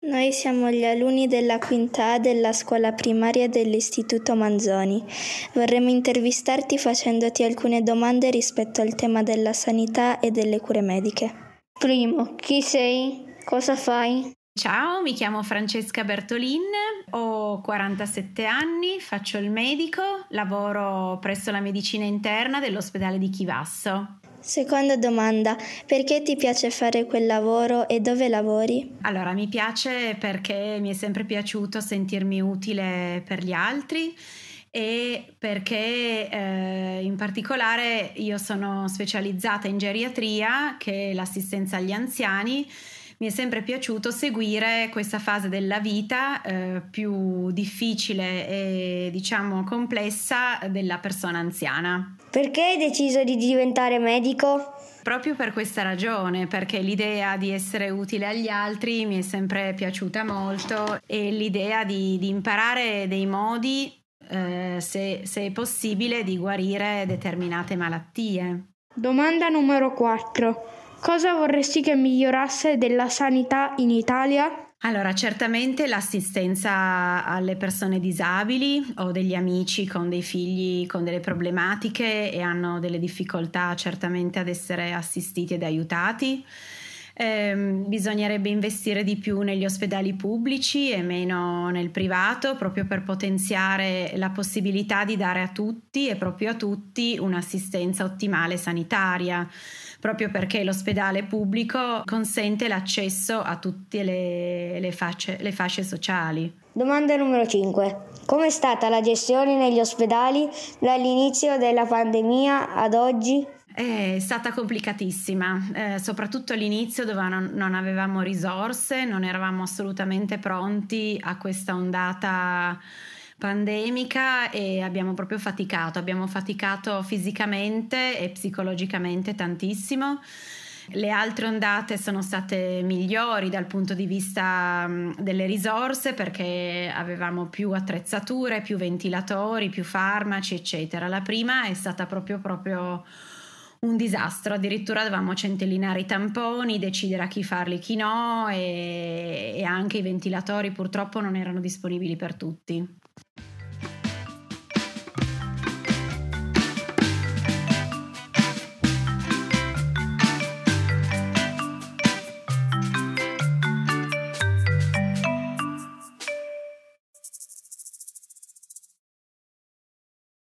Noi siamo gli alunni della quinta A della scuola primaria dell'Istituto Manzoni. Vorremmo intervistarti facendoti alcune domande rispetto al tema della sanità e delle cure mediche. Primo, chi sei? Cosa fai? Ciao, mi chiamo Francesca Bertolin, ho 47 anni, faccio il medico, lavoro presso la medicina interna dell'ospedale di Chivasso. Seconda domanda, perché ti piace fare quel lavoro e dove lavori? Allora, mi piace perché mi è sempre piaciuto sentirmi utile per gli altri e perché eh, in particolare io sono specializzata in geriatria, che è l'assistenza agli anziani mi è sempre piaciuto seguire questa fase della vita eh, più difficile e diciamo complessa della persona anziana. Perché hai deciso di diventare medico? Proprio per questa ragione, perché l'idea di essere utile agli altri mi è sempre piaciuta molto e l'idea di, di imparare dei modi, eh, se, se è possibile, di guarire determinate malattie. Domanda numero 4. Cosa vorresti che migliorasse della sanità in Italia? Allora, certamente l'assistenza alle persone disabili o degli amici con dei figli con delle problematiche e hanno delle difficoltà certamente ad essere assistiti ed aiutati. Eh, bisognerebbe investire di più negli ospedali pubblici e meno nel privato proprio per potenziare la possibilità di dare a tutti e proprio a tutti un'assistenza ottimale sanitaria proprio perché l'ospedale pubblico consente l'accesso a tutte le, le, fasce, le fasce sociali. Domanda numero 5. Com'è stata la gestione negli ospedali dall'inizio della pandemia ad oggi? È stata complicatissima, eh, soprattutto all'inizio dove non, non, avevamo risorse, non eravamo assolutamente pronti a questa ondata pandemica e abbiamo proprio faticato, abbiamo faticato fisicamente e psicologicamente tantissimo. Le altre ondate sono state migliori dal punto di vista delle risorse perché avevamo più attrezzature, più ventilatori, più farmaci, eccetera. La prima è stata proprio, proprio un disastro, addirittura dovevamo centellinare i tamponi, decidere a chi farli e chi no e, e anche i ventilatori purtroppo non erano disponibili per tutti.